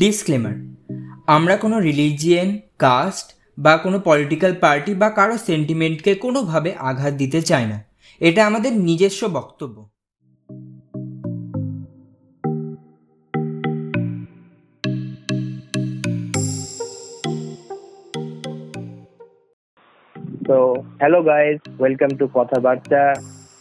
Disclaimer আমরা কোনো religion caste বা কোনো পলিটিক্যাল পার্টি বা কারও সেন্টিমেন্টকে কোনোভাবে আঘাত দিতে চাই না। এটা আমাদের নিজস্ব বক্তব্য। তো হ্যালো গাইজ ওয়েলকাম টু কথাবার্তা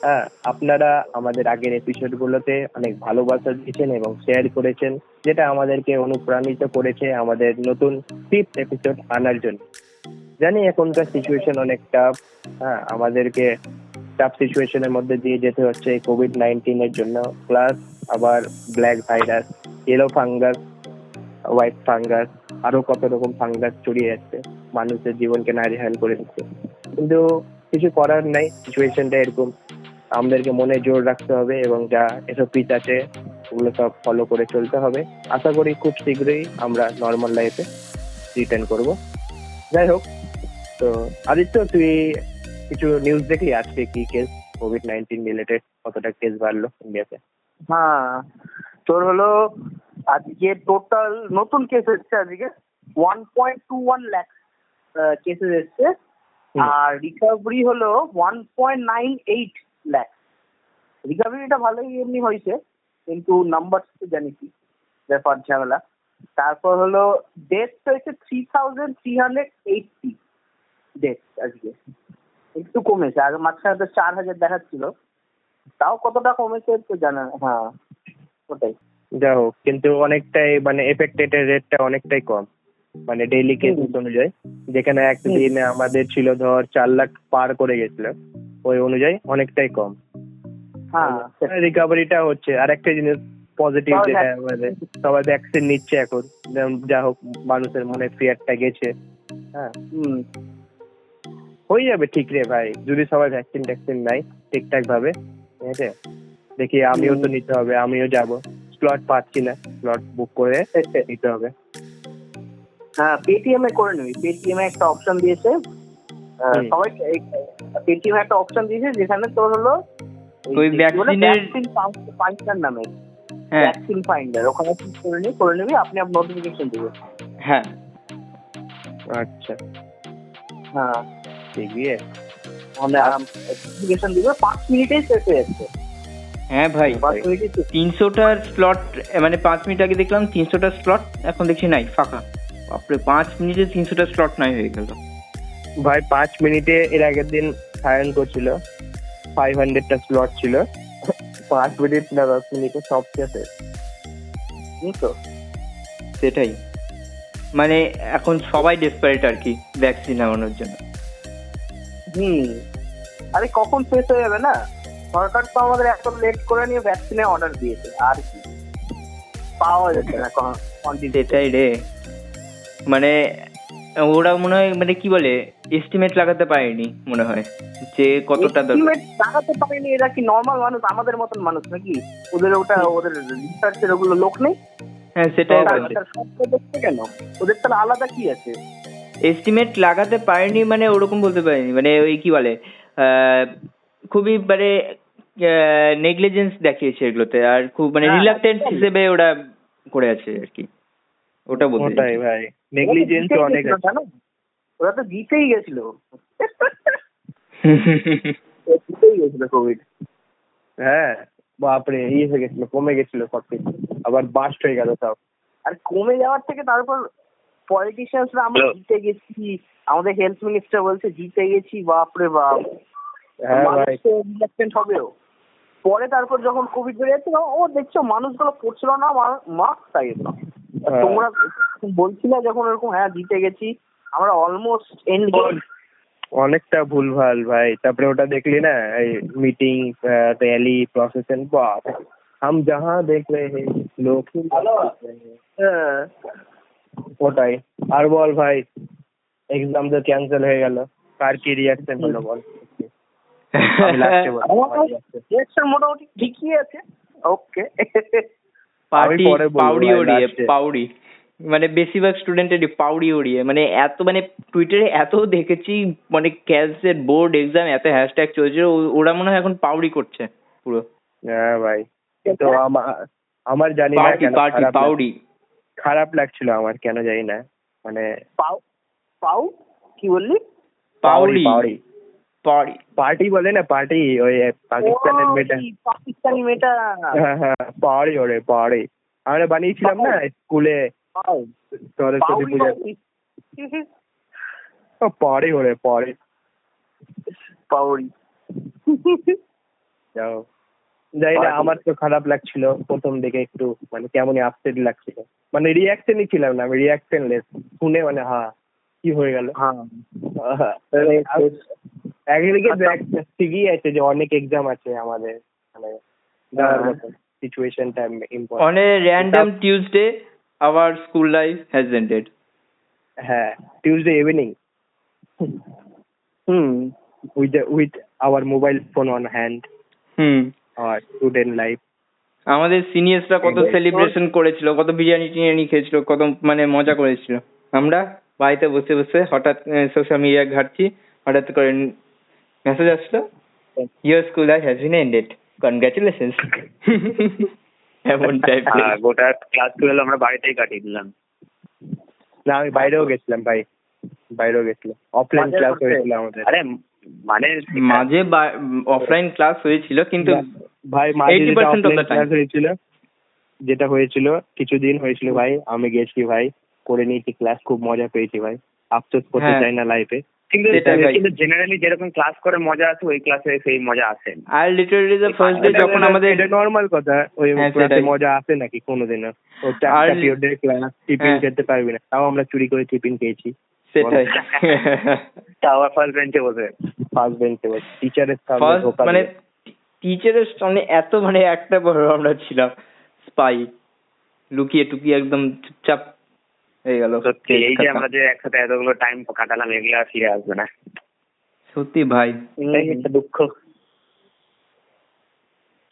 হ্যাঁ আপনারা আমাদের আগের এপিসোডগুলোতে অনেক ভালোবাসা দিয়েছেন এবং শেয়ার করেছেন, যেটা আমাদেরকে অনুপ্রাণিত করেছে আমাদের নতুন ফিফথ এপিসোড আনার জন্য। জানি এখনকার সিচুয়েশন অনেক টাফ হ্যাঁ আমাদেরকে টাফ সিচুয়েশনের মধ্যে দিয়ে যেতে হচ্ছে কোভিড নাইন্টিনের জন্য প্লাস আবার black virus yellow fungus white fungus আরও কত রকম ফাঙ্গাস ছড়িয়ে যাচ্ছে মানুষের জীবনকে নাজেহাল করে দিচ্ছে। কিন্তু কিছু করার নাই সিচুয়েশনটা এরকম। আমাদেরকে মনে জোর রাখতে হবে এবং যা এসওপিস আছে ওগুলো সব ফলো করে চলতে হবে। আশা করি খুব শীঘ্রই আমরা নর্মাল লাইফে রিটার্ন করব। যাই হোক তো আদিত্য তুই কিছু নিউজ দেখলি আজকে কি কেস কোভিড নাইন্টিন রিলেটেড কতটা কেস বাড়লো ইন্ডিয়াতে হ্যাঁ তোর হলো আজকে টোটাল নতুন কেস এসছে আজকে। One point two one lakh cases এসছে। আর রিকভারি হলো ওয়ান পয়েন্ট নাইন এইট রিকভারিটা ভালোই এমনি হয়েছে কিন্তু নাম্বার তো জানি কি ব্যাপার ঝামেলা। তারপর হলো ডেথ হয়েছে three thousand three hundred eighty death আজকে। একটু কমেছে আগে মাঝখানে তো চার হাজার দেখাচ্ছিল। তাও কতটা কমেছে তো জানা হ্যাঁ ওটাই। যা হোক কিন্তু অনেকটাই মানে এফেক্টেড রেটটা অনেকটাই কম। মানে ডেইলি কেসেস অনুযায়ী যেখানে একদিন আমাদের ছিল ধর চার লাখ পার করে গেছিল। ওই অনুযায়ী অনেকটাই কম। হ্যাঁ রিকভারিটা হচ্ছে। আর একটা জিনিস পজিটিভ যেটা সবাই ভ্যাকসিন নিচ্ছে এখন। যা হোক মানুষের মনে ফিয়ারটা গেছে। হ্যাঁ। হয়ে যাবে ঠিক রে ভাই। যদি সবাই ভ্যাকসিন ট্যাকসিন নাই ঠিকঠাক ভাবে ঠিক আছে? দেখি আমিও তো নিতে হবে আমিও যাব। স্লট পাচ্ছি না স্লট বুক করে নিতে হবে। হ্যাঁ পেটিএম এ করে নিবি। পেটিএম এ একটা অপশন দিয়েছে। সবাই পেটিএম একটা অপশন দিয়েছে যেখানে তোর হলো ওই vaccine-এর- ফাইন্ডার নামে। হ্যাঁ। ভ্যাকসিন ফাইন্ডার ওখানে click করে নিবি করে নিবি আপনি আপ নোটিফিকেশন দিবে। হ্যাঁ। আচ্ছা। হ্যাঁ আছে মানে নোটিফিকেশন দিবে পাঁচ মিনিটেই শেষ হয়ে যাচ্ছে। হ্যাঁ ভাই। তিনশোটার স্লট মানে পাঁচ মিনিট আগে দেখলাম তিনশোটা স্লট এখন দেখছি নাই ফাঁকা। বাপরে পাঁচ মিনিটে তিনশোটা স্লট নাই হয়ে গেল। ভাই পাঁচ মিনিটে এর আগের দিন সায়ন করছিল। ফাইভ হান্ড্রেডটা স্লট ছিল। পাঁচ মিনিট না দশ মিনিটে সব শেষে তো। সেটাই। মানে এখন সবাই ডেসপারেট আর কি ভ্যাকসিন নেওয়ানোর জন্য। হুম। আরে কখন শেষ হয়ে যাবে না? সরকার তো আমাদের এত লেট করে নিয়ে ভ্যাকসিনে অর্ডার দিয়েছে। আর কি। পাওয়া যাচ্ছে না কোয়ান্টিটি সেটাই রে। মানে ওরা মনে হয় মানে কি বলে এস্টিমেট লাগাতে পারেনি মনে হয় যে কতটা দরকার। Estimate লাগাতে পারেনি এরা কি নর্মাল মানুষ আমাদের মতন মানুষ নাকি? ওদের ওটা ওদের রিসার্চের ওগুলো লোক নেই? হ্যাঁ সেটাই বলছে। কেন? ওদের তাহলে আলাদা কি আছে? এস্টিমেট লাগাতে পারেনি মানে ওরকম বলতে পারেনি মানে ওই কি বলে আহ, খুবই মানে নেগলিজেন্স দেখিয়েছে এগুলোতে আর খুব মানে হ্যাঁ, হিসেবে ওরা করে আছে আর কি। ওটা বলতে ওটাই ভাই নেগলিজেন্স অনেক আছে? ওরা তো জিতেই গেছিল। জিতেই গেছিল কোভিড হ্যাঁ বাপরে ইয়ে হয়ে গেছিল কমে গেছিল সব কিছু। আবার বাস্ট হয়ে গেল সব। আর কমে যাওয়ার থেকে তারপর পলিটিশিয়ানসরা আমরা জিতে গেছি। আমাদের হেলথ মিনিস্টার বলছে জিতে গেছি বাপরে বাপ। হ্যাঁ রিলাক্টেন্ট হবেও। পরে তারপর যখন কোভিড বেড়ে যাচ্ছে ও দেখছ মানুষগুলো পড়ছিল না মাস্ক না হ্যাঁ। তোমরা বলছিলে যখন এরকম হ্যাঁ জিতে গেছি। আমরা অলমোস্ট এন্ড অনেকটা ভুলভাল ভাই। তারপরে ওটা দেখলি না? এই মিটিং র্যালি প্রসেশন বাপ হাম যাহা দেখ রে লোক হ্যাঁ। ওটাই। আর বল ভাই এক্সাম তো ক্যান্সেল হয়ে গেল। কার কি রিয়াকশন হলো বল। রিয়াকশন মোটামুটি ঠিকই আছে। ওকে পাউডি ওড়িয়ে পাউডি। মানে বেশিরভাগ স্টুডেন্টেরই পাউডি ওড়িয়ে মানে এত মানে টুইটারে এত দেখেছি মানে ক্যালসেট বোর্ড এক্সাম এত হ্যাশট্যাগ চলছে ও- ওরা মনে হয় এখন পাউডি করছে পুরো। হ্যাঁ ভাই কিন্তু আমার আমার জানি না পার্টি কেন পার্টি খারাপ লাগে। পাউডি খারাপ লাগছিল আমার কেন জানি না। মানে পাউ পাউ? কি বললি? পাউরি। পাউরি পাউরি। পার্টি বলে না পার্টি ওই পাকিস্তানের মেয়েটা। পাকিস্তানি মেয়েটা। হ্যাঁ হ্যাঁ পাহাড়ি ওরে পাহাড়ি আমরা বানিয়েছিলাম না স্কুলে সরস্বতী পাউরি পূজা পাউরি। ওরে পাহাড়ি পাউরি যাও। জানি না আমার তো খারাপ লাগছিল প্রথম দিকে একটু মানে কেমনই আপসেট লাগছিল। মানে রিয়াকশনই ছিলাম না আমি রিয়াকশনলেস শুনে মানে হ্যাঁ কি হয়ে গেল? হ্যাঁ একদিকে আচ্ছা। ঠিকই আছে যে অনেক এক্সাম আছে আমাদের মানে হ্যাঁ। সিচুয়েশনটা On important a random Tuesday, our school life has ended. হ্যাঁ টিউসডে ইভিনিং হুম। With the, with our mobile phone on hand. হুম। Our student life. আমাদের সিনিয়র্সরা কত সেলিব্রেশন করেছিল কত বিরিয়ানি টিরিয়ানি খেয়েছিল কত মানে মজা করেছিল। আমরা বাড়িতে বসে বসে হঠাৎ সোশ্যাল মিডিয়া ঘাটছি হঠাৎ করে মেসেজ আসলো your school life has been ended congratulations এমন টাইপের গোটা ক্লাস টুয়েলভ আমরা বাড়িতেই কাটিয়ে দিলাম। না আমি বাইরেও গেছিলাম ভাই। বাইরেও গেছিলাম। অফলাইন ক্লাস হয়েছিল আমাদের। আরে মানে মাঝে অফলাইন ক্লাস হয়েছিল কিন্তু ভাই মাঝে 80% যেটা of the offline time. Class হয়েছিল যেটা হয়েছিল কিছুদিন হয়েছিল ভাই আমি গেছি ভাই করে নিয়েছি ক্লাস খুব মজা পেয়েছি ভাই। আফসোস করতে হ্যাঁ। চাই না লাইফে কিন্তু কিন্তু জেনারেলি যেরকম ক্লাস করে মজা আছে ওই ক্লাসে সেই মজা আসে আর লিটারালি দ্য ফার্স্ট ডে যখন আমাদের এটা নর্মাল কথা ওই হ্যাঁ, ক্লাসে মজা আসে নাকি কোনোদিনও? ও চারটা পিরিয়ডের ক্লাস টিফিন হ্যাঁ। খেতে পারবি না। তাও আমরা চুরি করে টিফিন খেয়েছি। সেটাই। তাও ফার্স্ট বেঞ্চে বসে। ফার্স্ট বেঞ্চে বসে। টিচারের সামনে মানে টিচারের সামনে এত মানে একটা বড় আমরা ছিলাম। স্পাই লুকিয়ে টুকিয়ে একদম চুপচাপ হয়ে গেল। সত্যি এই যে আমরা যে একসাথে এতগুলো টাইম কাটালাম এগুলো আর ফিরে আসবে না। সত্যি ভাই। একটা দুঃখ।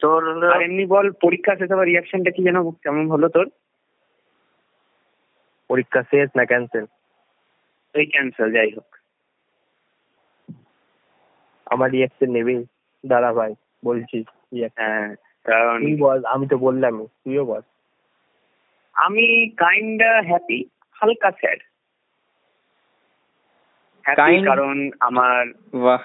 তোর আর এমনি বল পরীক্ষা শেষ হওয়ার রিয়াকশনটা কি যেন কেমন হলো তোর? পরীক্ষা শেষ না ক্যান্সেল ওই ক্যান্সেল যাই হোক। আমার রিয়াকশন নেবি দাঁড়া ভাই বলছি হ্যাঁ কারণ তুই বল আমি তো বললামই তুইও বল। আমি কাইন্ড হ্যাপি হালকা স্যাড কারণ আমার বাহ।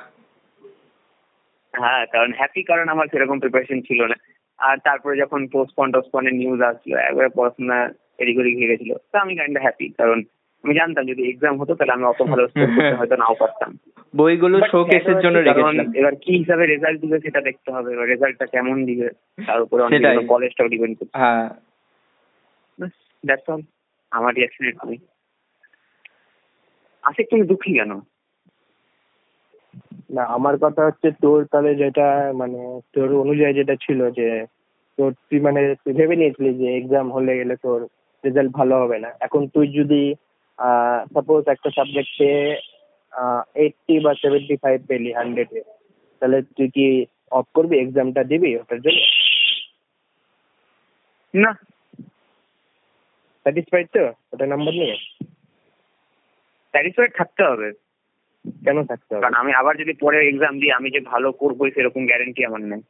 হ্যাঁ কারণ হ্যাপি কারণ আমার সেরকম প্রিপারেশন ছিল না। আর তারপরে যখন পোস্টপন টোস্টপনের নিউজ আসলো একবারে পড়াশোনা এদিক ওদিক হয়ে গেছিল তো আমি কাইন্ড হ্যাপি কারণ আমি জানতাম যদি এক্সাম হতো তাহলে আমি অত ভালো হয়তো নাও পারতাম। বইগুলো শোকেসের জন্য রেখেছিলাম। এবার কি হিসাবে রেজাল্ট দিবে সেটা দেখতে হবে। এবার রেজাল্টটা কেমন দিবে তার উপরে অনেক কলেজটাও ডিপেন্ড করছে। হ্যাঁ। দ্যাটস অল আমার রিয়াকশন এরকমই আশিক তুমি দুঃখী কেন? না আমার কথা হচ্ছে তোর তাহলে যেটা মানে তোর অনুযায়ী যেটা ছিল যে তোর তুই মানে তুই ভেবে নিয়েছিলি যে এক্সাম হলে গেলে তোর রেজাল্ট ভালো হবে না। এখন তুই যদি সাপোজ একটা সাবজেক্টে এইটটি বা সেভেন্টি ফাইভ পেলি হান্ড্রেডে তাহলে তুই কি অফ করবি? এক্সামটা দিবি ওটার জন্য? না। স্যাটিসফাইড তো? ওটা নাম্বার নিয়ে স্যাটিসফাইড থাকতে হবে। কেন থাকতে হবে? কারণ আমি আবার যদি পরে এক্সাম দিই আমি যে ভালো করবোই সেরকম গ্যারেন্টি আমার নেই।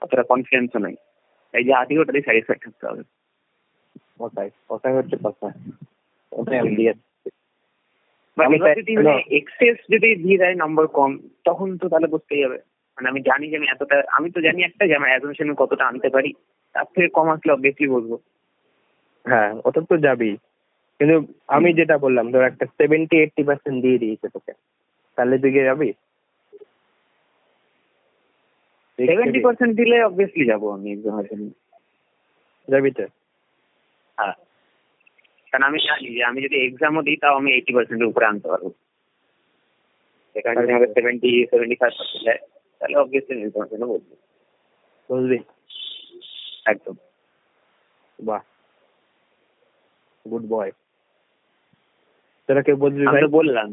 অতটা কনফিডেন্সও নেই। এই যে আদি ওটাতেই স্যাটিসফাইড থাকতে হবে। ওটাই ওটাই হচ্ছে কথা। ওটাই আমি দিয়ে যদি মানে। এক্সেস যদি দিয়ে দেয় নম্বর কম তখন তো তাহলে বুঝতেই হবে। মানে আমি জানি যে আমি এতটা আমি তো জানি একটা যে আমার অ্যাজমশন কতটা আনতে পারি। তার থেকে কম আসলে অবভিয়াসলি বসবো হ্যাঁ ওটা তো যাবেই। কিন্তু আমি যেটা বললাম ধর একটা সেভেন্টি এইটটি পার্সেন্ট দিয়ে দিয়েছে তোকে। তাহলে তুই কি যাবি? সেভেন্টি পার্সেন্ট দিলে অবভিয়াসলি যাব আমি এক্সামের জন্য যাবি তো? হ্যাঁ। কারণ আমি জানি যে আমি যদি এক্সামও দিই তাও আমি এইটি পার্সেন্টের উপরে আনতে পারব। সেখানে যদি আমাকে সেভেন্টি সেভেন্টি ফাইভ পার্সেন্ট দেয় তাহলে অবভিয়াসলি এক্সামের জন্য বলব। বুঝবি একদম। বাহ। গুড বয় তোরা কেউ আমি ভাই? বললাম।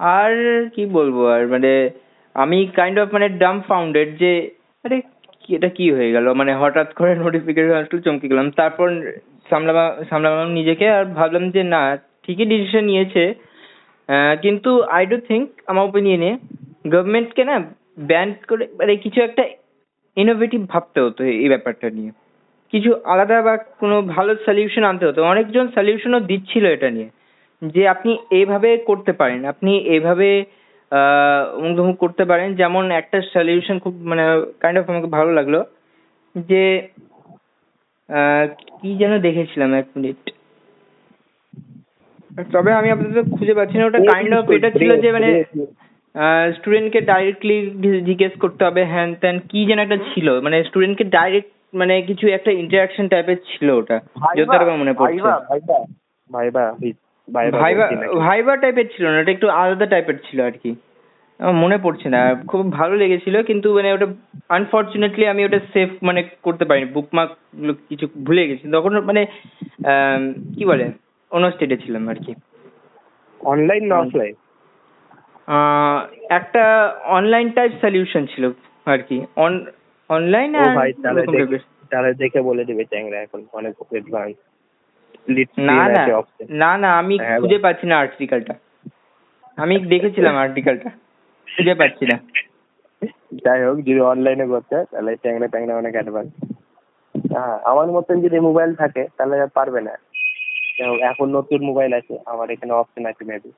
আর কি বলব আর মানে আমি কাইন্ড অফ মানে ডাম ফাউন্ডেড যে আরে এটা কি হয়ে গেল? মানে হঠাৎ করে নোটিফিকেশন আসলো চমকে গেলাম। তারপর সামলাম সামলাম নিজেকে আর ভাবলাম যে না ঠিকই ডিসিশন নিয়েছে। কিন্তু আই ডু থিঙ্ক আমার ওপিনিয়নে গভর্নমেন্টকে না ব্যান করে মানে কিছু একটা ইনোভেটিভ ভাবতে হতো এই ব্যাপারটা নিয়ে। কিছু আলাদা বা কোনো ভালো সলিউশন আনতে হতো। অনেকজন সলিউশনও দিচ্ছিল এটা নিয়ে যে আপনি এভাবে করতে পারেন। আপনি এভাবে আহ অমুক তমুক করতে পারেন। যেমন একটা সলিউশন খুব মানে কাইন্ড অফ আমাকে ভালো লাগল যে আহ কি যেন দেখেছিলাম এক মিনিট তবে আমি আপাতত খুঁজে পাচ্ছি না। ওটা কাইন্ড অফ এটা ছিল যে মানে আহ স্টুডেন্টকে ডাইরেক্টলি জিজ্ঞেস করতে হবে হ্যান ত্যান কি যেন একটা ছিল। মানে স্টুডেন্টকে ডাইরেক্ট মানে কিছু একটা ইন্টারাকশন টাইপের ছিল ওটা। যতটা আমার মনে পড়ছে। ভাইবা ভাইবা ভাইবা টাইপের ছিল না ওটা একটু আলাদা টাইপের ছিল আর কি। মনে পড়ছে না খুব ভালো লেগেছিল কিন্তু মানে ওটা আনফরচুনেটলি আমি ওটা সেভ মানে করতে পারিনি বুকমার্ক কিছু ভুলে গেছি। তখন মানে কি বলে অন্য স্টেটে ছিলাম আর কি। অনলাইন না অফলাইন আহ, একটা অনলাইন টাইপ সলিউশন ছিল আর কি। অন অনলাইন ও ভাই তাহলে দেখে বলে দিবে চ্যাংরা এখন অনেক অ্যাডভান্স না না না না আমি হ্যাঁ, খুঁজে পাচ্ছি না আর্টিকেলটা আমি দেখেছিলাম আর্টিকেলটা খুঁজে পাচ্ছি না। যাই হোক যদি অনলাইনে করতে হয়, তাহলে ট্যাংরা ট্যাংরা অনেক অ্যাডভান্স হ্যাঁ আমার মতন যদি মোবাইল থাকে তাহলে আর পারবে না। এখন নতুন মোবাইল আছে আমার এখানে অপশন আছে মেবি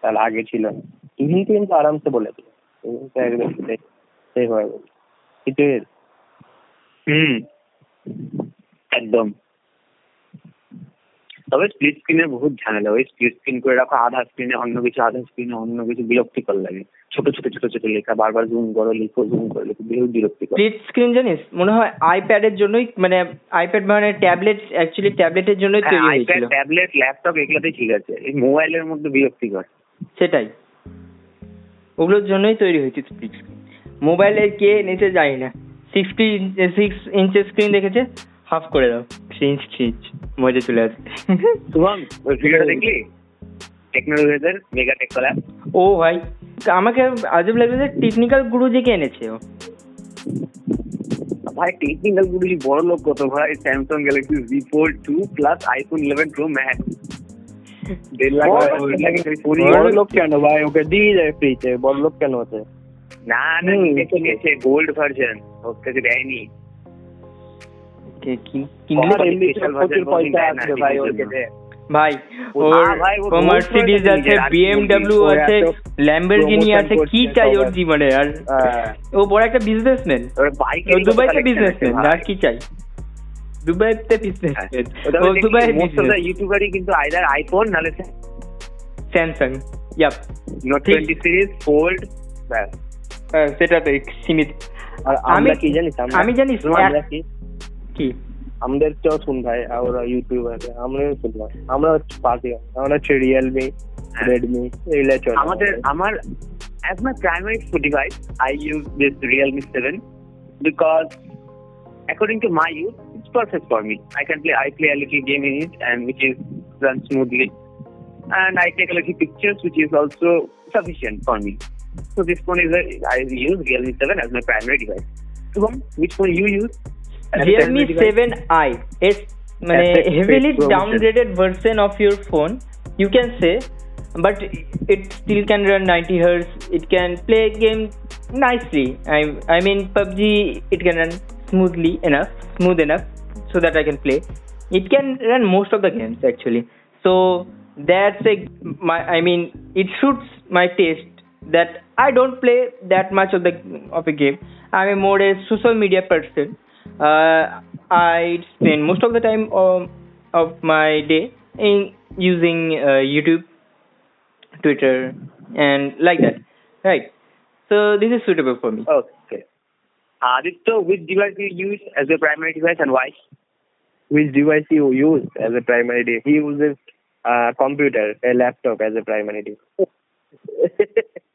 তাহলে আগে ছিল না। ইভিন কিন্তু আরামসে বলে দিবে ইভিন তো একদম হয়ে গেল কিছু হুম। একদম। তবে স্প্লিট স্ক্রিনে বহুত ঝামেলা। ওই স্প্লিট স্ক্রিন করে রাখো আধা স্ক্রিনে অন্য কিছু আধা স্ক্রিনে অন্য কিছু বিরক্তিকর লাগে। ছোট ছোট ছোট ছোট লেখা বারবার জুম করো লিখো জুম করো লিখো বহুত বিরক্তিকর। স্প্লিট স্ক্রিন জানিস? মনে হয় আইপ্যাডের জন্যই মানে আইপ্যাড মানে ট্যাবলেট অ্যাকচুয়ালি ট্যাবলেটের জন্যই তৈরি হ্যাঁ আইপ্যাড হয়েছিল ট্যাবলেট ল্যাপটপ এগুলোতেই ঠিক আছে। এই মোবাইলের মধ্যে বিরক্তিকর। সেটাই। ওগুলোর জন্যই তৈরি হয়েছে স্প্লিট স্ক্রিন মোবাইলে কে এনেছে জানি না সিক্সটি সিক্স ইঞ্চের স্ক্রিন দেখেছে হাফ করে দাও। থ্রি ইঞ্চ থ্রি ইঞ্চ মজা চলে আসে শুভম ওই ভিডিওটা দেখলি? টেকনোলজিদের মেগা টেক কলা ও ভাই আমাকে আজব লাগছে যে টেকনিক্যাল গুরুজিকে এনেছে ও। ভাই টেকনিক্যাল গুলি বড় লোক কত ভাই? Samsung Galaxy Z Fold two plus iPhone eleven Pro Max দেড় লাখ বড় লোক কেন? ভাই? ওকে দিয়ে যায় ফ্রিতে বড় লোক কেন হতে না না হুম। নিচে গোল্ড ভার্সন ওর কাছে দেয়নি। ভাই ওর মার্সিডিজ আছে বিএমডব্লিউ আছে ল্যাম্বরগিনি আছে কি চাই ওর জীবনে আর হ্যাঁ। ও বড় একটা বিজনেসম্যান দুবাইতে বিজনেসম্যান আর কি চাই? দুবাইতে বিজনেসম্যান ও দুবাই ইউটিউবারই কিন্তু আইদার আইফোন নাহলে স্যামসাং ইয়াপ নোট ঠিক। টোয়েন্টি সিরিজ ফোল্ড ব্যাস। সেটা তো সীমিত আর আমরা কি জানিস আমরা আমি জানিস কি কি আমাদের কেউ শুন ভাই ওরা ইউটিউবার আমরাও শুনলাম আমরা হচ্ছে পার্টি আমরা হচ্ছে রিয়েলমি হ্যাঁ। রেডমি এইগুলো চলে আমাদের আমার as my primary device I use this Realme 7 because according to my use it's perfect for me I can play I play a little game in it and which is run smoothly and I take a little pictures which is also sufficient for me So this phone is a, I use Realme 7 as my primary device. Shubham, which phone you use? Realme 7i. It's a heavily downgraded version of your phone, you can say, but it still can run 90 hertz. It can play game nicely. I, I mean, PUBG, it can run smoothly enough, smooth enough, so that I can play. It can run most of the games actually. So that's a my. I mean, it suits my taste that i don't play that much of the of a game i'm a more a social media person uh, i spend most of the time um, of my day in using uh, youtube Twitter, and like that. Right. So this is suitable for me. okay Aditya which device you use as your primary device and why which device you use as a primary device he uses a computer a laptop as a primary device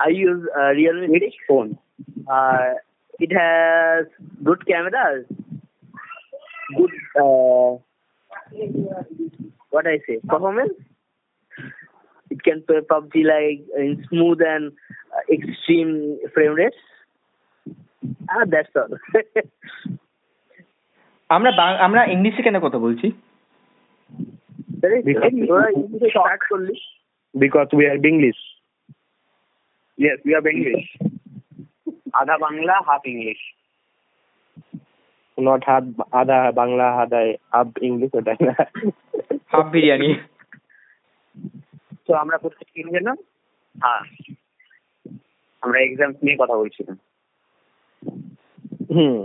I use uh, Realme which phone Uh, it has good cameras, good uh, what I say performance. It can play PUBG like in smooth and uh, extreme frame rates. Ah, that's all. আমরা বাং- আমরা ইংলিশে কেন কথা বলছি Sorry, Because- তোরা ইংলিশে start করলি because we are English Yes, we have English. আধা বাংলা হাফ ইংলিশ নট হাত আধা বাংলা আধা হাফ ইংলিশ ওটাই না হাফ বিরিয়ানি তো আমরা কোথায় ছিল যেন হ্যাঁ। আমরা এক্সাম নিয়ে কথা বলছিলাম। হুম।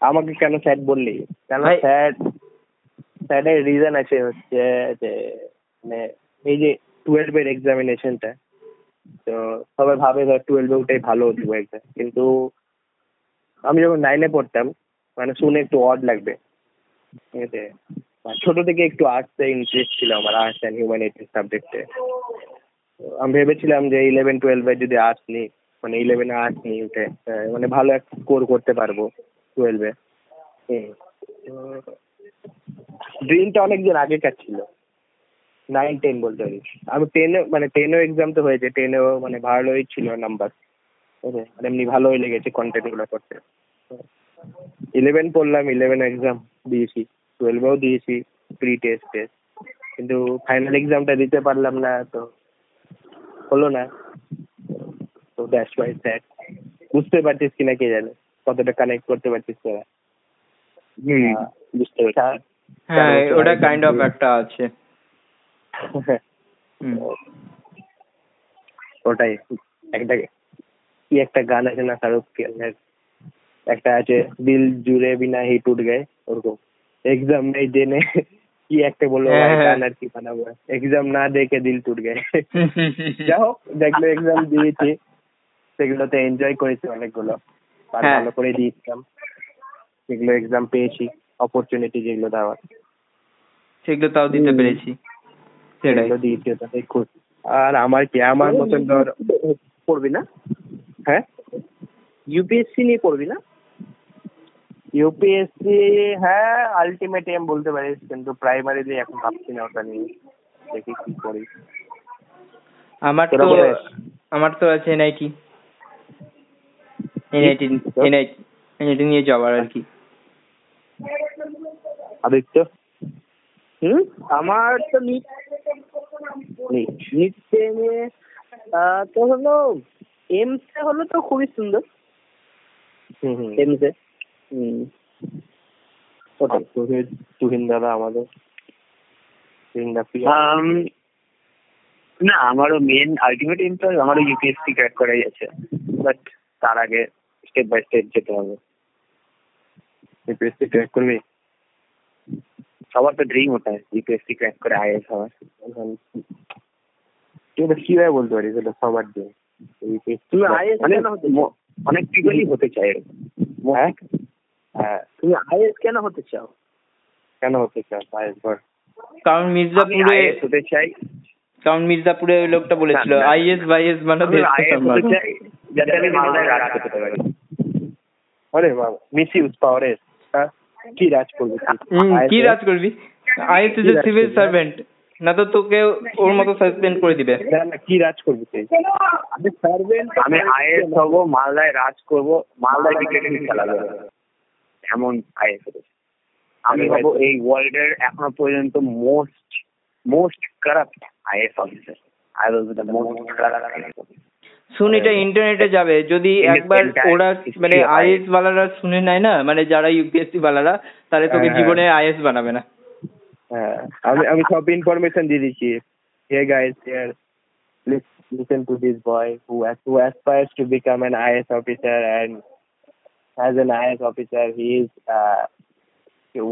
আমাকে কেন স্যাড বললি? কেন স্যাড স্যাডের রিজন আছে হচ্ছে যে মানে এই যে টুয়েলভের এক্সামিনেশনটা তো সবাই ভাবে ধর টুয়েলভে ওটাই ভালো দেবো এক্সাম কিন্তু আমি যখন নাইনে পড়তাম মানে শুনে একটু অড লাগবে। ঠিক আছে? আর ছোট থেকে একটু আর্টসে ইন্টারেস্ট ছিল আমার আর্টস অ্যান্ড হিউম্যানিটিস সাবজেক্টে আমি ভেবেছিলাম যে ইলেভেন টুয়েলভে যদি আর্টস নিই মানে ইলেভেনে আর্টস নিই উঠে মানে ভালো একটা স্কোর করতে পারব টুয়েলভে ড্রিমটা অনেকদিন আগেকার ছিল। নাইন টেন বলতে পারিস। আমি টেনে মানে টেনেও এক্সাম তো হয়েছে টেনেও মানে ভালোই ছিল নাম্বার আছে? আর এমনি ভালোই লেগেছে কন্টেন্টগুলো করতে। ইলেভেন পড়লাম ইলেভেন এক্সাম দিয়েছি। টুয়েলভেও দিয়েছি প্রি টেস্ট টেস্ট কিন্তু ফাইনাল এক্সামটা দিতে পারলাম না তো হলো না। তো দ্যাটস ওয়াই স্যাড বুঝতে পারছিস কিনা কে জানে? কতটা কানেক্ট করতে পারছিস তোরা? হুম। বুঝতে পারছিস। হ্যাঁ ওটা কাইন্ড অফ একটা আছে। ওটাই। একটা কি একটা গান আছে না শাহরুখ খানের? একটা আছে দিল জুড়ে বিনা হি টুট গয়ে ওরকম। এক্সাম নেই দেনে কি একটা বলল হ্যাঁ, হ্যাঁ। গান আর কি বানাবো। এক্সাম না দেখে দিল টুট গয়ে যা হোক যেগুলো এক্সাম দিয়েছি সেগুলোতে এনজয় করেছি অনেকগুলো। হ্যাঁ। ভালো করে দিয়েছিলাম। সেগুলো এক্সাম পেয়েছি অপরচুনিটি যেগুলো দেওয়ার। সেগুলো তাও দিতে পেরেছি। সেটাই। সেগুলো দিয়েছি আর আমার কি আমার মতন ধর পড়বি না? হ্যাঁ? ইউপিএসসি নিয়ে পড়বি না? ইউপিএসসি হ্যাঁ আলটিমেট এম বলতে পারিস কিন্তু প্রাইমারিতে এখন ভাবছি না ওটা নিয়ে। দেখি কি করি। আমার তো? আমার তো আছে এনআইটি এনআইটি এনআইটি এনআইটি নিয়ে যাওয়ার আর কি। আদিত্য? হুম? আমার তো নিট তো হলো এমস হলো তো খুবই সুন্দর। হুম হুম। এমস তুহিন দাদা আমাদের? না আমারও মেন আলটিমেট এম তো আমারও ইউপিএসসি ক্র্যাক করাই আছে। বাট তার আগে স্টেপ বাই স্টেপ যেতে হবে। ইউপিএসসি ক্র্যাক করবি? সবার তো ড্রিম ওটা ইউপিএসসি ক্র্যাক করে আইএস হওয়ার তুই এটা কীভাবে বলতে পারিস এটা সবার ইউপিএসসি তুমি আইএস কেন হতে অনেক পিপলই হতে চায় এরকম। হ্যাঁ? হ্যাঁ? তুমি আইএস কেন হতে চাও? কেন হতে চাস আয়েস বল। কারণ মির্জাপুরে আইএস হতে চাই। কারণ মির্জাপুরে ওই লোকটা বলেছিল। আইএস বাইএস বানাবে আমি আইএস হতে চাই যাতে আমি মালদায় রাজ করতে পারি। আরে বাবা মিস ইউজ পাওয়ারের হ্যাঁ? কি রাজ করবি? তুই? হুম, কি রাজ করবি? IAS is a civil servant. না তো তোকে ওর মতো সাসপেন্ড করে দিবে। না না কি রাজ করবি তুই? আমি সার্ভেন্ট আমি আইএস হব মালদায় রাজ করব মালদায় ডিক্লেটিভ চালাবো? এমন আইএস আমি হব এই ওয়ার্ল্ডের এখনও পর্যন্ত most most corrupt IAS officer. I will be the most corrupt শুন এটা ইন্টারনেটে যাবে। যদি একবার ওরা মানে IAS বালারা শুনে নেয় না মানে যারা ইউপিএসসি বালারা তাহলে তোকে হ্যাঁ, জীবনে আইএস বানাবে না। হ্যাঁ আমি আমি সব ইনফরমেশন দিয়ে দিচ্ছি। Hey guys here listen to this boy who who aspires to become an IS officer and as an IS officer he is uh,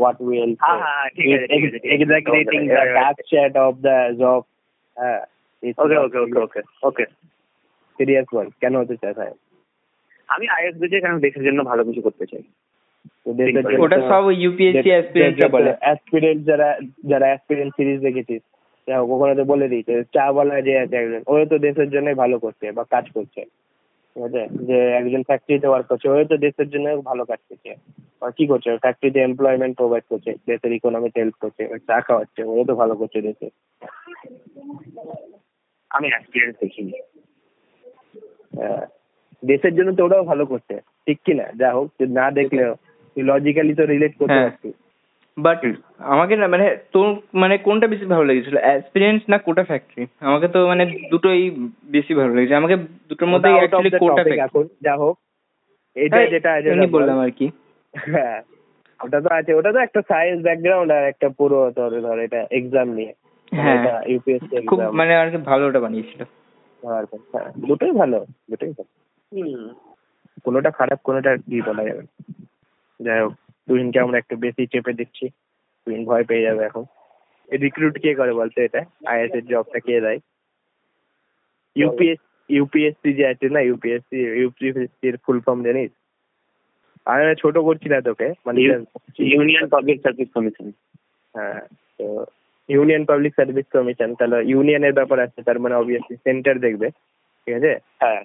what will হ্যাঁ, হ্যাঁ, ঠিক আছে, ঠিক আছে, ঠিক আছে। executing the task set of the job. Uh, okay okay okay okay okay serious বল কেন হতে চাস ভাই আমি আইএস কারণ দেশের জন্য ভালো কিছু করতে চাই। ওটা সব ইউপিএসসি অ্যাসপিরেন্টরা বলে। অ্যাসপিরেন্ট যারা যারা অ্যাসপিরেন্ট সিরিজ দেখেছিস ওখানে তো বলে দিয়েছে চা বলা যে আছে একজন ওই তো দেশের জন্য ভালো করছে বা কাজ করছে ঠিক আছে? যে একজন ফ্যাক্টরিতে ওয়ার্ক করছে ওই তো দেশের জন্য ভালো কাজ করছে। আর কি করছে? ফ্যাক্টরিতে এমপ্লয়মেন্ট প্রোভাইড করছে দেশের ইকোনমিতে হেল্প করছে চা খাওয়াচ্ছে ওই তো ভালো করছে দেশে। আমি এক্সপিরিয়েন্স দেখিনি। দেশের জন্য তো ওরাও ভালো করছে। ঠিক কি না যা হোক না দেখলেও তুই লজিক্যালি তো রিলেট করতে হ্যাঁ। পারছিস বাট আমাকে না মানে তোর মানে কোনটা বেশি ভালো লেগেছিল? অ্যাসপিরেন্স না কোটা ফ্যাক্টরি আমাকে তো মানে দুটোই বেশি ভালো লেগেছে। আমাকে দুটোর মধ্যে অ্যাকচুয়ালি কোটা ফ্যাক্টরি এখন যা হোক এটা যেটা যেটা এমনি বল- বললাম আর কি। হ্যাঁ ওটা তো আছে ওটা তো একটা সায়েন্স ব্যাকগ্রাউন্ড আর একটা পুরো তোর ধর এটা এক্সাম নিয়ে। হ্যাঁ। ইউপিএসসি খুব মানে আর কি ভালো ওটা বানিয়েছিল। হ্যাঁ দুটোই ভালো দুটোই ভালো। হুম। কোনোটা খারাপ কোনোটা কি বলা যাবে? না। যাই হোক তুহিনকে আমরা একটু বেশি চেপে দিচ্ছি। তুহিন ভয় পেয়ে যাবে এখন। রিক্রুট কে করে বলতো এটা? আইএস এর জবটা কে দেয়? ইউপিএস ইউপিএসসি যে আছে না ইউপিএসসি ইউপিএসসি এর ফুল ফর্ম জানিস? আমি না ছোট করছি না তোকে মানে ইউনিয়ন পাবলিক সার্ভিস কমিশন হ্যাঁ তো ইউনিয়ন পাবলিক সার্ভিস কমিশন তাহলে ইউনিয়নের ব্যাপার আছে তার মানে অবভিয়াসলি সেন্টার দেখবে ঠিক আছে? হ্যাঁ।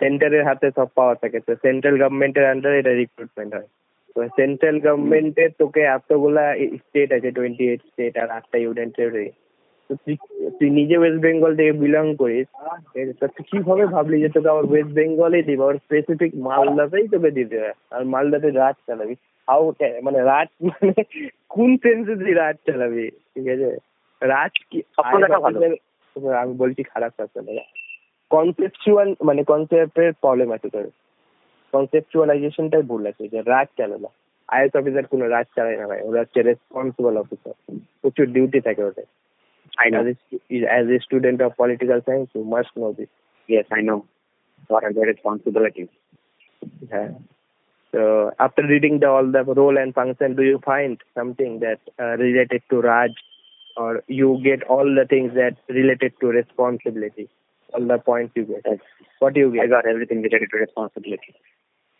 সেন্টারের হাতে সব পাওয়ার থাকে তো সেন্ট্রাল গভর্নমেন্টের আন্ডারে এটা রিক্রুটমেন্ট হয়। তো সেন্ট্রাল গভর্নমেন্টের তোকে এতগুলা স্টেট আছে টোয়েন্টি এইট স্টেট আর আটটা ইউনিয়ন টেরিটরি তো তুই তুই নিজে ওয়েস্ট বেঙ্গল থেকে বিলং করিস? তো তুই কীভাবে ভাবলি যে তোকে আবার ওয়েস্ট বেঙ্গলেই দিবে? আবার স্পেসিফিক মালদাতেই তোকে দিতে হয়। আর মালদাতে রাজ চালাবি। হাউ মানে রাজ মানে কোন সেন্সে তুই রাজ চালাবি? ঠিক আছে? রাজ কি। আমি বলছি খারাপ কথা কনসেপচুয়াল মানে কনসেপ্টের প্রবলেম আছে তোর। কনসেপচুয়ালাইজেশনটাই ভুল আছে যে রাজ চালানো আইএস অফিসার কোনো রাজ চালায় না ভাই। ওরা হচ্ছে রেসপন্সিবল অফিসার প্রচুর ডিউটি থাকে ওদের। I know. As a, as a student of political science, you must know this. Yes, I know. What are the responsibilities? Yeah. So after reading the, all the role and function, do you find something that uh, related to Raj, or you get all the things that related to responsibility? All the points you get. Yes. What do you get? I got everything related to responsibility.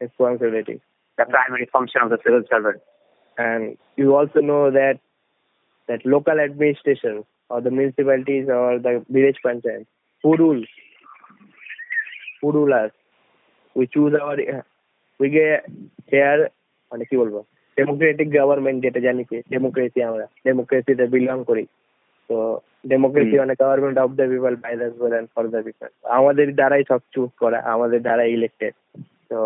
Responsibility. The primary function of the civil servant. And you also know that that local administration or the municipalities or the village panchayat who rule, who rule us. We choose our we get here মানে কি বলব Democratic government যেটা জানি কি democracy আমরা ডেমোক্রেসিতে belong করি তো democracy. মানে government of the people by the people for the people আমাদের দ্বারাই সব চুজ করা আমাদের দ্বারা ইলেক্টেড তো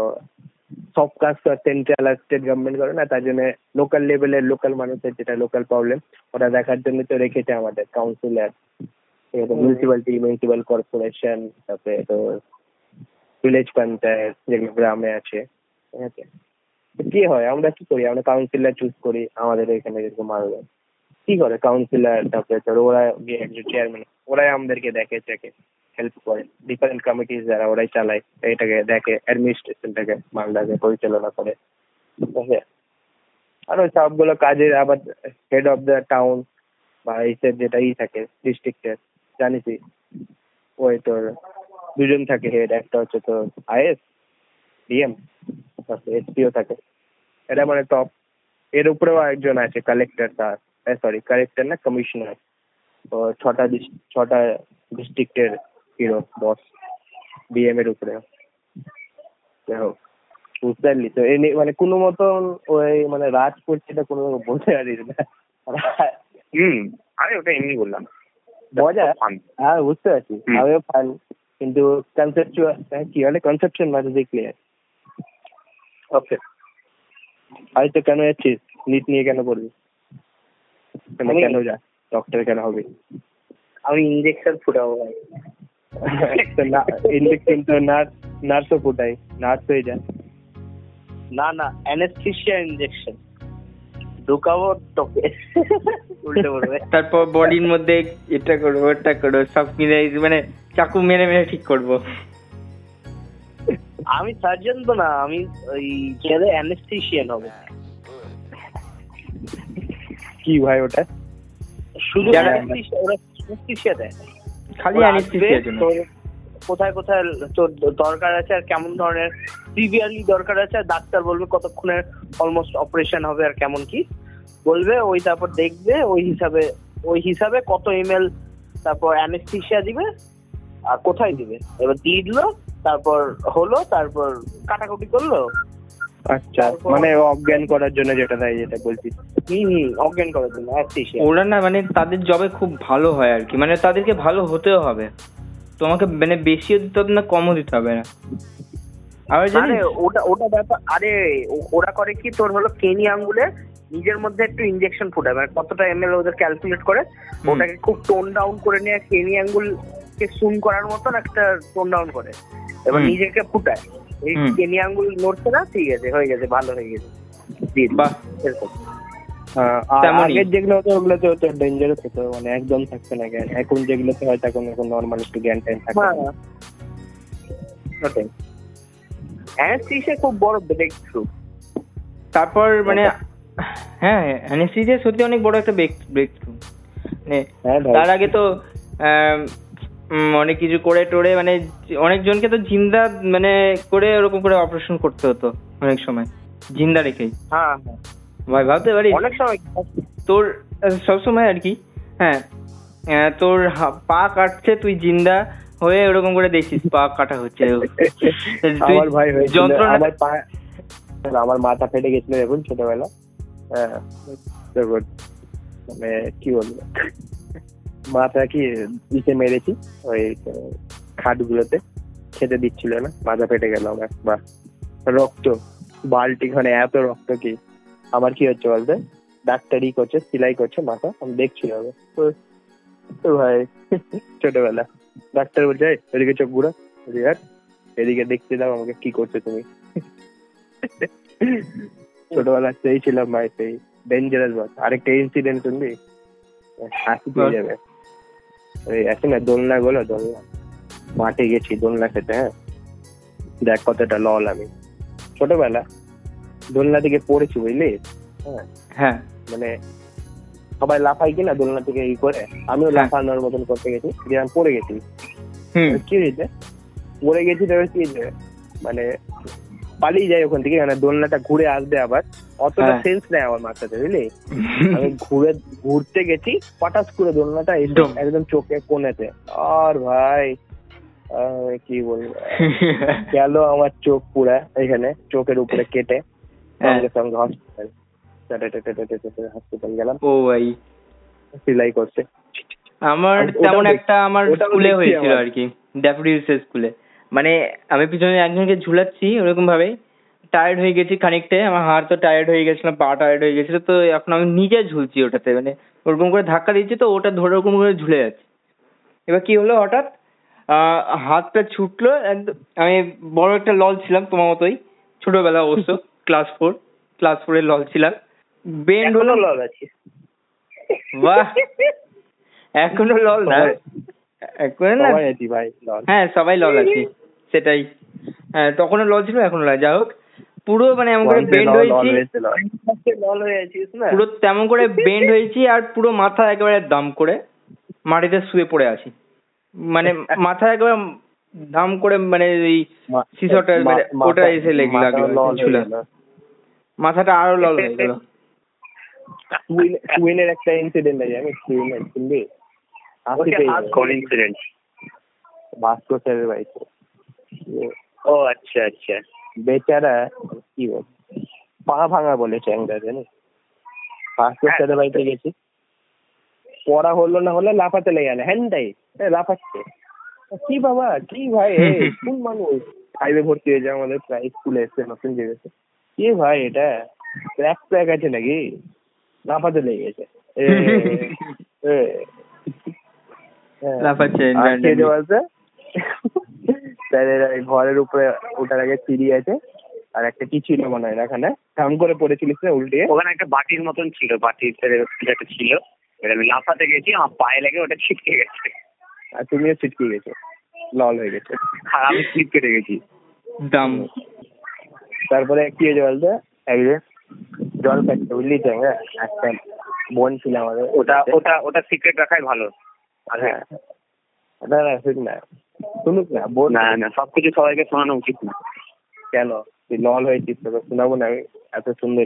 সব কাজ তো সেন্ট্রাল আর স্টেট গভর্নমেন্ট করে না তার জন্য লোকাল লেভেলের লোকাল মানুষের যেটা লোকাল প্রবলেম ওটা দেখার জন্য তো রেখেছে আমাদের কাউন্সিলর মিউনিসিপ্যালিটি মিউনিসিপ্যাল কর্পোরেশন তারপরে তো ভিলেজ পঞ্চায়েত যেগুলো গ্রামে আছে ঠিক আছে? কি হয় আমরা কি করি? আমরা কাউন্সিলর চুজ করি আমাদের এখানে যেরকম কি করে কাউন্সিলর তারপরে তোর ওরা একজন চেয়ারম্যান ওরাই আমাদেরকে দেখে চেকে হেল্প করে ডিফারেন্ট কমিটিস যারা ওরাই চালায় এটাকে দেখে অ্যাডমিনিস্ট্রেশনটাকে মালদাকে পরিচালনা করে। ঠিক আছে? আর ওই সবগুলো কাজের আবার হেড অফ দ্য টাউন বা এইসব যেটা ই থাকে ডিস্ট্রিক্টের জানিসই ওই তোর দুজন থাকে হেড একটা হচ্ছে তোর আইএস, ডিএম এসপিও থাকে। এটা মানে টপ এর উপরেও একজন আছে কালেক্টর তার। সরি কালেক্টর না কমিশনার ছটা ছটা ডিস্ট্রিক্টের হিরো বস ডিএম এর উপরে। যাই হোক বুঝতে পারলি তো? এ নিয়ে মানে কোনো মতন ওই মানে রাজ করছে এটা কোনো বলতে পারিস না। হুম আরে ওটা এমনি বললাম। মজা? হ্যাঁ বুঝতে পারছি। আমিও ফান কিন্তু কনসেপচুয়াল কি বলে? কনসেপশন মানে দেখলে ওকে হয়তো কেন যাচ্ছিস? নিট নিয়ে কেন পড়বি? কেন কেন যা? ডক্টর কেন হবে? আমি ইঞ্জেকশন ফুটাবো ভাই। ইঞ্জেকশন তো নার্স নার্সও ফুটাই নার্স হয়ে যায় না না অ্যানেস্থেশিয়া ইঞ্জেকশন ঢুকাবো তোকে। উল্টে পড়বে। তারপর বডির মধ্যে এটা করব ওটা করব সব মিলে মানে চাকু মেরে মেরে ঠিক করব। আমি সার্জন তো না আমি ওই ছেলে অ্যানেস্থেশিয়ান হবে। কি ভাই ওটা? শুধু anesthesia- ওরা anesthesia দেয়। খালি অ্যানেস্থেসিয়ার জন্য। কোথায় কোথায় তোর দরকার আছে আর কেমন ধরনের সিভিয়ারলি দরকার আছে আর ডাক্তার বলবে কতক্ষণের অলমোস্ট অপারেশন হবে আর কেমন কি। বলবে ওই তারপর দেখবে ওই হিসাবে ওই হিসাবে কত এমএল তারপর অ্যানেস্থেশিয়া দিবে আর কোথায় দিবে। এবার দিয়ে দিলো তারপর হলো তারপর কাটাকুটি করল আচ্ছা মানে অজ্ঞান করার জন্য যেটা দেয় যেটা বলছিস। হুম হুম অজ্ঞান করার জন্য? অ্যানেস্থেশিয়া ওরা না মানে তাদের জবে খুব ভালো হয় আর কি। মানে তাদেরকে ভালো হতেও হবে। তোমাকে মানে বেশিও দিতে হবে না কমও দিতে হবে না। আরে ওটা ওটা ব্যাপার আরে ও- ওরা করে কি তোর হলো কেনি আঙ্গুলে নিজের মধ্যে একটু ইনজেকশন ফুটায়। মানে কতটা এমএল ওদের ক্যালকুলেট করে ওটাকে খুব টোন ডাউন করে নিয়ে কেনি আঙ্গুল কে সুন করার মতন একটা টোন ডাউন করে। এবার নিজেকে ফুটায়। এই। কেনি আঙ্গুল নড়ছে না ঠিক আছে হয়ে গেছে ভালো হয়ে গেছে। বাহ। এরকম। আর তেমনই। আগের যেগুলো হতো ওগুলো তো তো ডেঞ্জারাস হতো মানে একদম থাকতো না জ্ঞান। এখন যেগুলোতে হয় তখন এখন নর্মাল একটু জ্ঞান ট্যান থাকে ওটাই। অ্যানেস্থেসিয়া খুব বড় ব্রেক থ্রু তারপর মানে হ্যাঁ অ্যানেস্থেসিয়া সত্যি অনেক বড় একটা ব্রেক ব্রেক থ্রু মানে হ্যাঁ তার আগে তো অনেক কিছু করে টোরে মানে অনেকজনকে তো জিন্দা মানে করে ওরকম করে অপারেশন করতে হতো অনেক সময়। জিন্দা রেখেই। হ্যাঁ হ্যাঁ। ভাই ভাবতে পারিস? অনেক সময়। তোর সব সময় আর কি হ্যাঁ। তোর পা কাটছে তুই জিন্দা হয়ে ওরকম করে দেখছিস পা কাটা হচ্ছে। আমার ভাই যন্ত্রণা আমার পা আমার মাথা ফেটে গেছিল এখন ছোটবেলা হ্যাঁ মানে কি বলব? মাথা কি দিতে মেরেছি? ওই খাট গুলোতে খেতে দিচ্ছিল না মাথা ফেটে গেল আমার বা রক্ত বালতি মানে এত রক্ত কি? আমার কি হচ্ছে বলতে? ডাক্তারি করছে সেলাই করছে মাথা আমি দেখছি তো তো ভাই ছোটবেলা। ডাক্তার বলছে এদিকে চোখ ঘুরা হাট। এদিকে দেখতে দাও আমাকে কি করছ তুমি। ছোটবেলা সেই ছিলাম ভাই সেই ডেঞ্জারাস বাস আরেকটা ইনসিডেন্ট শুনবি? হাসি পেয়ে যাবে। ওই আছে না দোলনা গুলো দোলনা। মাঠে গেছি দোলনা খেতে হ্যাঁ? দেখ কতটা লল আমি। ছোটবেলা দোলনা থেকে পড়েছি বুঝলি? হ্যাঁ। হ্যাঁ। মানে সবাই লাফাই কিনা দোলনা থেকে ই করে আমিও হ্যাঁ। লাফানোর মতন করতে গেছি দিয়ে আমি পড়ে গেছি। কি হয়েছে? পড়ে গেছি তবে কি মানে পালিয়ে যাই ওখান থেকে মানে দোলনাটা ঘুরে আসবে আবার। অতটা হ্যাঁ। সেন্স নেই আমার মাথাতে বুঝলি? আমি ঘুরে ঘুরতে গেছি পটাশ করে দোলনাটা একদম। চোখে কোনেতে আর ভাই কি বলব? গেল আমার চোখ পুরা এখানে চোখের উপরে কেটে। হ্যাঁ। সঙ্গে সঙ্গে হসপিটাল হসপিটাল গেলাম। ও ভাই। সেলাই করতে। আমার তেমন একটা আমার স্কুলে হয়েছিল আর কি ড্যাফোডিলস স্কুলে। মানে আমি পিছনে একজনকে ঝুলাচ্ছি ওরকম ভাবে টায়ার্ড হয়ে গেছি খানিকটা আমার হাত তো টায়ার্ড হয়ে গেছিল পা টায়ার্ড হয়ে গেছিল তো এখন আমি নিজে ঝুলছি ওটাতে মানে ওরকম করে ধাক্কা দিচ্ছি তো ওটা ধরে ওরকম করে ঝুলে যাচ্ছে। এবার কি হলো হঠাৎ? আহ, হাতটা ছুটলো একদম আমি বড় একটা লল ছিলাম তোমার মতোই ছোটবেলা অবশ্য ক্লাস ফোর ক্লাস ফোর এর লল ছিলাম। বেন্ড হলো লল আছে। বাহ! এখনও লল না? এখন না? হ্যাঁ সবাই লল আছে সেটাই। হ্যাঁ তখনও লল ছিল এখনও লল যাই হোক। পুরো মানে এমন করে বেন্ড হয়েছি। হয়ে পুরো তেমন করে বেন্ড হয়েছি আর পুরো মাথা একেবারে দাম করে মাটিতে শুয়ে পড়ে আছি। মানে মাথা একেবারে দাম করে মানে ওই সিসটা মানে ওটা এসে লেগে লাগল গেল। মাথাটা আরও লল হয়ে গেল। টুইনের একটা ইনসিডেন্ট আছে আমি টুইনের শুনবি? ভাস্কর স্যারের বাড়িতে। ও আচ্ছা আচ্ছা। বেচারা কি বল পা ভাঙা বলে চ্যাংরা জানিস হ্যাঁ। স্যারের বাড়িতে গেছি। পড়া হলো না হলে লাফাতে লেগে গেল। হ্যান্ডাই লাফাচ্ছে। কি বাবা কি ভাই কোন মানুষ? ফাইভে ভর্তি হয়েছে আমাদের প্রায় স্কুলে এসছে নতুন জেগেছে কি ভাই এটা? ক্র্যাক প্র্যাক আছে নাকি? লাফাতে লেগে গেছে। লাফাচ্ছে স্যারের ওই ঘরের উপরে ওঠার আগে সিঁড়ি আছে আর একটা কি ছিল মনে হয় না এখানে? কেমন করে পড়েছিলিস না উল্টিয়ে ওখানে একটা বাটির মতন ছিল বাটির একটা ছিল। আমি লাফাতে গেছি আমার পায়ে লেগে ওটা ছিটকে গেছে। আর তুমিও ছিটকে গেছো। লল হয়ে গেছে। আর আমি স্লিপ কেটে গেছি। দাম তারপরে কি হয়েছে বলতে? একদিন জল খাচ্ছে বুঝলি তো? হ্যাঁ একটা বোন ছিল আমাদের ওটা ওটা ওটা সিক্রেট রাখাই ভালো। হ্যাঁ। না না শুন না। শুনুক না না না সবকিছু সবাইকে শোনানো উচিত না। কেন? তুই লল হয়েছিস তোকে শোনাবো না আমি এত সুন্দর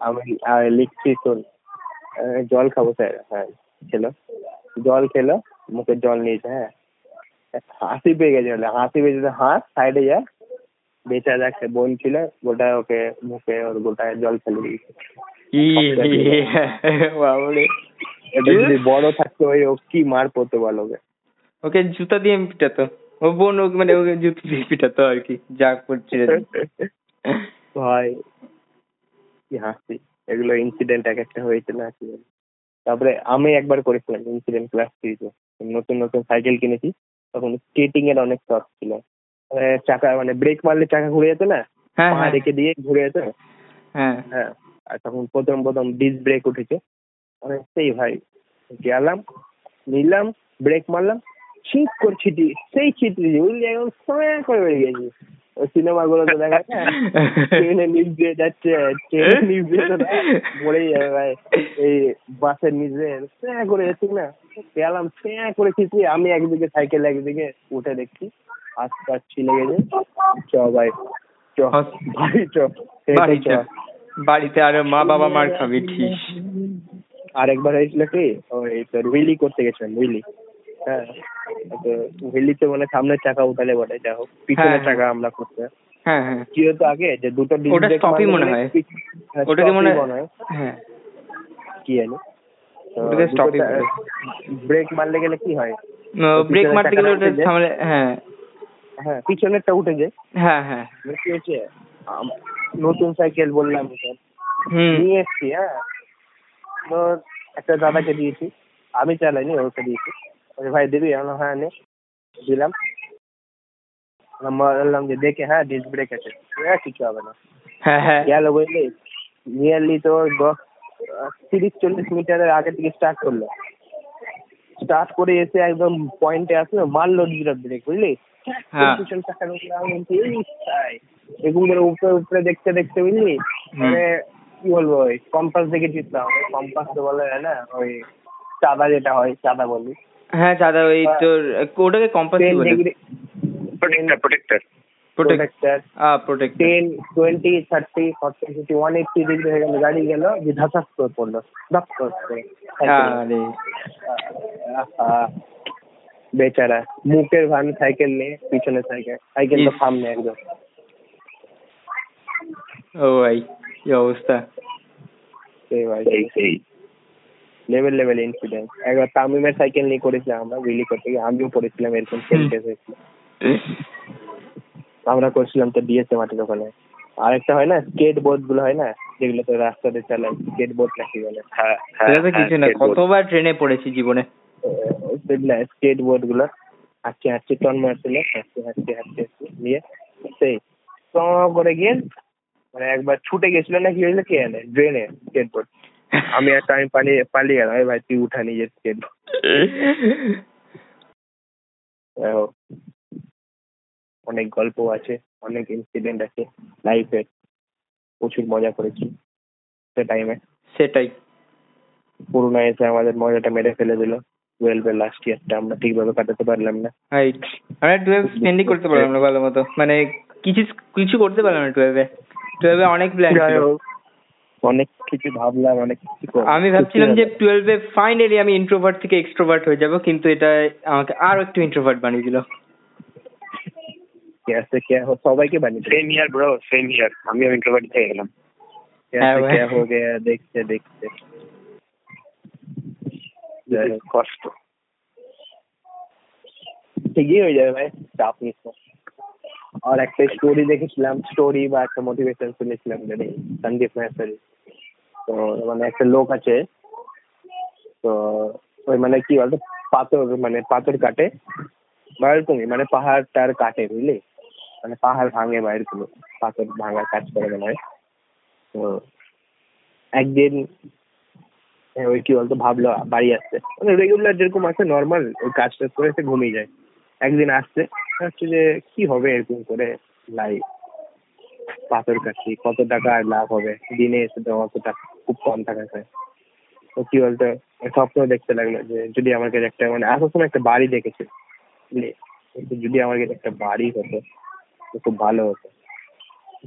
আমি লিখছি শোন। জল খাব স্যার। হ্যাঁ খেলো। জল খেলো মুখে জল নিয়েছে হ্যাঁ। হাসি পেয়ে গেছে বলে হাসি পেয়ে যেতে হাত সাইডে যা। বেচারা একটা বোন ছিল গোটা ওকে মুখে ওর গোটা জল ফেলে দিয়েছে। বড় থাকতো ওই ও কি মার পড়তো বলো ওকে। ওকে জুতা দিয়ে পিটাতো। ও বোন ওকে মানে ওকে জুতো দিয়ে পিটাতো আর কি যা করছে ভাই কি হাসি। এগুলো ইনসিডেন্ট এক একটা হয়েছে না কি। তারপরে আমি একবার করেছিলাম ইনসিডেন্ট ক্লাস থ্রিতে নতুন নতুন সাইকেল কিনেছি তখন স্কেটিং এর অনেক শখ ছিল। মানে চাকা মানে ব্রেক মারলে চাকা ঘুরে যেত না? হ্যাঁ পা হ্যাঁ। রেখে দিয়ে ঘুরে যেত? হ্যাঁ। হ্যাঁ আর তখন প্রথম প্রথম ডিস ব্রেক উঠেছে। মানে সেই ভাই গেলাম নিলাম ব্রেক মারলাম ঠিক করে ছিটি সেই ছিটি বুঝলি একদম সময় করে বেরিয়ে গেছি ওই সিনেমা গুলো তো দেখা যায় ট্রেনে নিচ দিয়ে যাচ্ছে ট্রেনের নিচ দিয়ে তো না, পড়েই যাবে ভাই এই বাসের নিচ দিয়ে স্যাঁ করে যাচ্ছি না গেলাম স্যাঁ করে ছিটি আমি একদিকে সাইকেল একদিকে উঠে দেখছি আস্তে আস্তে লেগে গেছে চ ভাই চ বাড়ি চ। বাড়িতে আরও মা বাবা মার খাবি ঠিক আরেকবার হয়েছিল কি ওই তোর হুইলি করতে গেছিলাম হুইলি হ্যাঁ মানে সামনের চাকা উঠালে বটে যা হোক পিছনের হ্যাঁ, চাকা আমরা করতে। হ্যাঁ হ্যাঁ। কি হতো আগে যে দুটো ওটা মনে মানে হয়। হ্যাঁ, মনে হয়। হ্যাঁ। কি জানি। ওটাকে ব্রেক মারলে গেলে কি হয়? ব্রেক মারতে গেলে ওটা সামনে হ্যাঁ। হ্যাঁ পিছনেরটা উঠে যায়। হ্যাঁ হ্যাঁ। কি হয়েছে নতুন সাইকেল বললাম নিয়ে এসছি হ্যাঁ। একটা দাদাকে দিয়েছি। আমি চালাইনি ওকে দিয়েছি। ভাই দিবি আমি হ্যাঁ নে দিলাম বললাম যে দেখে হ্যাঁ ডিস্ক ব্রেক আছে কিছু হবে না হ্যাঁ হ্যাঁ গেল বুঝলি নিয়ারলি তো তিরিশ চল্লিশ মিটারের আগে থেকে স্টার্ট করল স্টার্ট করে এসে একদম পয়েন্টে আসলো মারলো ডিস্ক ব্রেক বুঝলি। পিছন চাকার উপরে আমি তাই। এরকম করে উপরে উপরে দেখতে দেখতে বুঝলি মানে কি বলব ওই কম্পাস দেখে জিতলাম কম্পাস তো বলা না ওই চাঁদা যেটা হয় চাঁদা বলি হ্যাঁ দাদা ওই তোর ওটাকে কম্পাস টেন বলে। Protractor protractor protect protractor uh protect ten twenty thirty forty fifty one eighty degree হয়ে গেল গাড়ি গেল যে ধাসাস করে পড়ল ধপ করে আরে। বেচারা মুখের ভান সাইকেল নিয়ে পিছনে সাইকেল সাইকেল তো সামনে একদম। ও ভাই কি অবস্থা। সেই ভাই। সেই লেভেল লেভেল ইনসিডেন্ট একবার তামিমের সাইকেল নিয়ে করেছিলাম আমরা উইলি করতে গিয়ে আমিও পড়েছিলাম এরকম হয়েছিল। আমরা করছিলাম তো ডিএসএ মাঠের ওখানে আরেকটা হয় না স্কেট বোর্ডগুলো হয় না যেগুলো তো রাস্তাতে চালায় স্কেট বোর্ড নাকি বলে। হ্যাঁ সেটা তো কিছু না হ্যাঁ, কতবার ট্রেনে পড়েছি জীবনে। সেগুলো স্কেট বোর্ডগুলো হাঁটছে হাঁটছে টন মারছিল হাঁটছে হাঁটছে হাঁটছে নিয়ে সেই করে গিয়ে মানে একবার ছুটে গেছিল না কি হয়েছিল কে জানে ড্রেনে স্কেট বোর্ড আমি একটা আমি পালিয়ে পালিয়ে গেলাম ভাই তুই উঠা নিজের স্কেট অনেক গল্প আছে অনেক ইনসিডেন্ট আছে লাইফে প্রচুর মজা করেছি সে টাইমে সেটাই করোনা এসে আমাদের মজাটা মেরে ফেলে দিল টুয়েলভের লাস্ট ইয়ারটা আমরা ঠিকভাবে কাটাতে পারলাম না রাইট আমরা টুয়েলভ স্পেন্ডই করতে পারলাম না ভালো মতো মানে কিছু কিছু করতে পারলাম না টুয়েলভে টুয়েলভে অনেক প্ল্যান ছিল অনেক কিছু ভাবলাম অনেক কিছু করলাম। আমি ভাবছিলাম যে টুয়েলভে ফাইনালি আমি ইন্ট্রোভার্ট থেকে এক্সট্রোভার্ট হয়ে যাব কিন্তু এটা আমাকে আরো একটু ইন্ট্রোভার্ট বানিয়ে দিল कैसे क्या हो সবাইকে বানিয়ে দিল। Same year bro same year আমিও ইন্ট্রোভার্ট থেকে গেলাম कैसे হ্যাঁ ভাই। क्या हो गया देखते देखते যাই হোক, কষ্ট ঠিকই হয়ে যাবে ভাই চাপ নিস না। আর একটা স্টোরি দেখেছিলাম স্টোরি বা একটা মোটিভেশন শুনেছিলাম জানি সন্দীপ মেহসারি তো মানে একটা লোক আছে, তো ওই মানে কি বলতো, পাথর মানে পাথর কাটে বা এরকমই মানে পাহাড় টার কাটে, বুঝলি? মানে পাহাড় ভাঙে বা এরকম পাথর ভাঙার কাজ করে মনে হয়। তো একদিন ওই কি বলতো, ভাবলো বাড়ি আসছে মানে রেগুলার যেরকম আসে নর্মাল ওই কাজ টাজ করে এসে ঘুমিয়ে যায়। একদিন আসছে। ভাবছে যে, কি হবে এরকম করে লাইফ পাথর কাটছি, কত টাকা আর লাভ হবে? দিনে তো অত টাকা? খুব কম টাকা পায় তো কি বলতো স্বপ্ন দেখতে লাগল যে, যদি আমার কাছে একটা মানে আসার সময় একটা বাড়ি দেখেছে। যদি আমার কাছে একটা বাড়ি হতো, তো খুব ভালো হতো।